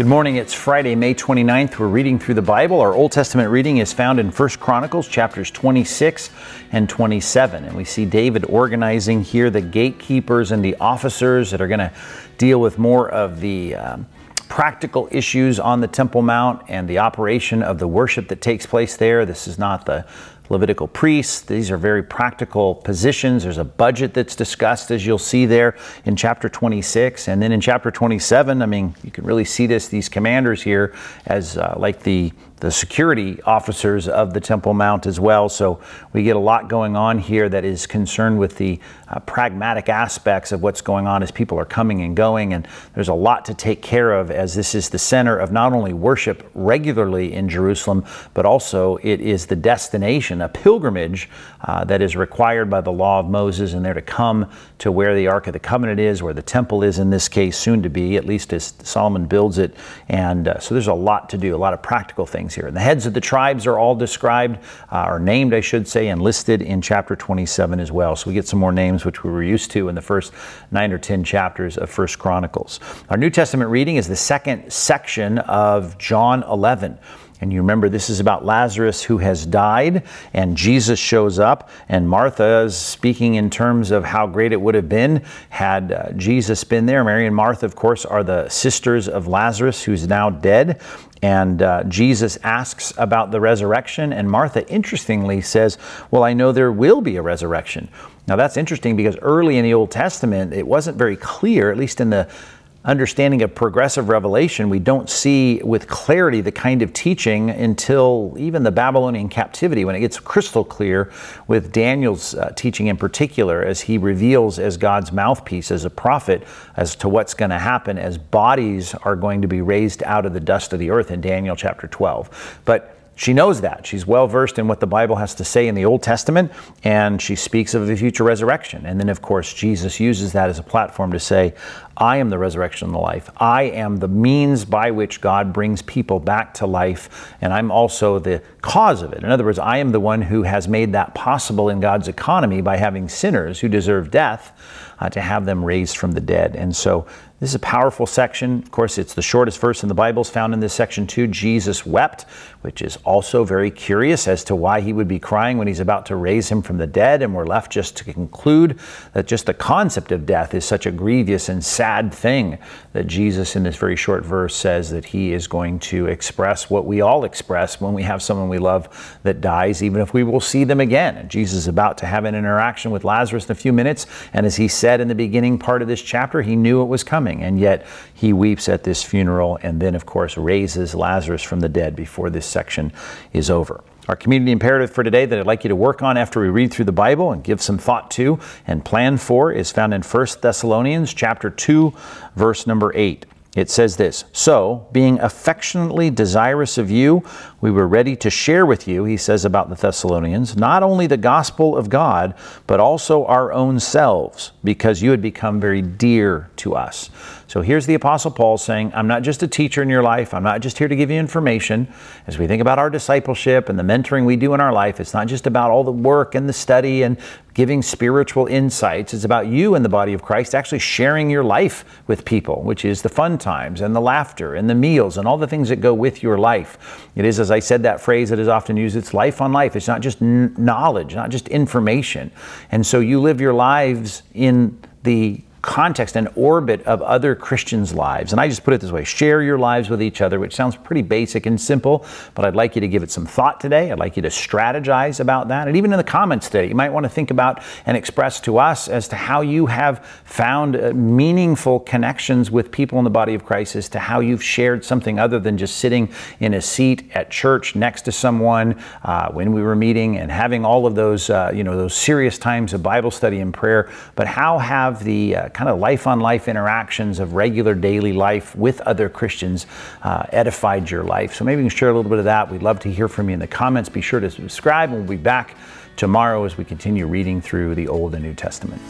Good morning. It's Friday, May 29th. We're reading through the Bible. Our Old Testament reading is found in 1 Chronicles chapters 26 and 27. And we see David organizing here the gatekeepers and the officers that are going to deal with more of the um, practical issues on the Temple Mount and the operation of the worship that takes place there. This is not the Levitical priests. These are very practical positions. There's a budget that's discussed, as you'll see there in chapter 26. And then in chapter 27, I mean, you can really see this, these commanders here as uh, like the the security officers of the Temple Mount as well. So we get a lot going on here that is concerned with the uh, pragmatic aspects of what's going on as people are coming and going. And there's a lot to take care of as this is the center of not only worship regularly in Jerusalem, but also it is the destination, a pilgrimage uh, that is required by the law of Moses. And they're to come to where the Ark of the Covenant is, where the temple is in this case, soon to be, at least as Solomon builds it. And uh, so there's a lot to do, a lot of practical things here. And the heads of the tribes are all described, uh, or named, I should say, and listed in chapter 27 as well. So we get some more names, which we were used to in the first nine or 10 chapters of First Chronicles. Our New Testament reading is the second section of John 11. And you remember this is about Lazarus who has died, and Jesus shows up, and Martha is speaking in terms of how great it would have been had uh, Jesus been there. Mary and Martha, of course, are the sisters of Lazarus who's now dead. And uh, Jesus asks about the resurrection, and Martha interestingly says, Well, I know there will be a resurrection. Now, that's interesting because early in the Old Testament, it wasn't very clear, at least in the understanding of progressive revelation, we don't see with clarity the kind of teaching until even the Babylonian captivity, when it gets crystal clear with Daniel's uh, teaching in particular, as he reveals as God's mouthpiece, as a prophet, as to what's going to happen as bodies are going to be raised out of the dust of the earth in Daniel chapter 12. But she knows that. She's well versed in what the Bible has to say in the Old Testament, and she speaks of the future resurrection. And then, of course, Jesus uses that as a platform to say, I am the resurrection and the life. I am the means by which God brings people back to life, and I'm also the cause of it. In other words, I am the one who has made that possible in God's economy by having sinners who deserve death uh, to have them raised from the dead. And so this is a powerful section. Of course, it's the shortest verse in the Bible, is found in this section too. Jesus wept, which is also very curious as to why he would be crying when he's about to raise him from the dead. And we're left just to conclude that just the concept of death is such a grievous and sad thing that Jesus, in this very short verse, says that he is going to express what we all express when we have someone we love that dies, even if we will see them again. And Jesus is about to have an interaction with Lazarus in a few minutes. And as he said in the beginning part of this chapter, he knew it was coming. And yet he weeps at this funeral and then, of course, raises Lazarus from the dead before this section is over. Our community imperative for today that I'd like you to work on after we read through the Bible and give some thought to and plan for is found in 1 Thessalonians chapter 2 verse number 8. It says this So, being affectionately desirous of you, we were ready to share with you, he says about the Thessalonians, not only the gospel of God, but also our own selves, because you had become very dear to us. So here's the Apostle Paul saying, I'm not just a teacher in your life. I'm not just here to give you information. As we think about our discipleship and the mentoring we do in our life, it's not just about all the work and the study and giving spiritual insights. It's about you and the body of Christ actually sharing your life with people, which is the fun times and the laughter and the meals and all the things that go with your life. It is, as I said, that phrase that is often used, it's life on life. It's not just knowledge, not just information. And so you live your lives in the context and orbit of other Christians' lives. And I just put it this way share your lives with each other, which sounds pretty basic and simple, but I'd like you to give it some thought today. I'd like you to strategize about that. And even in the comments today, you might want to think about and express to us as to how you have found uh, meaningful connections with people in the body of Christ, as to how you've shared something other than just sitting in a seat at church next to someone uh, when we were meeting and having all of those, uh, you know, those serious times of Bible study and prayer. But how have the uh, kind of life on life interactions of regular daily life with other Christians uh, edified your life. So maybe you can share a little bit of that. We'd love to hear from you in the comments. Be sure to subscribe, and we'll be back tomorrow as we continue reading through the Old and New Testament.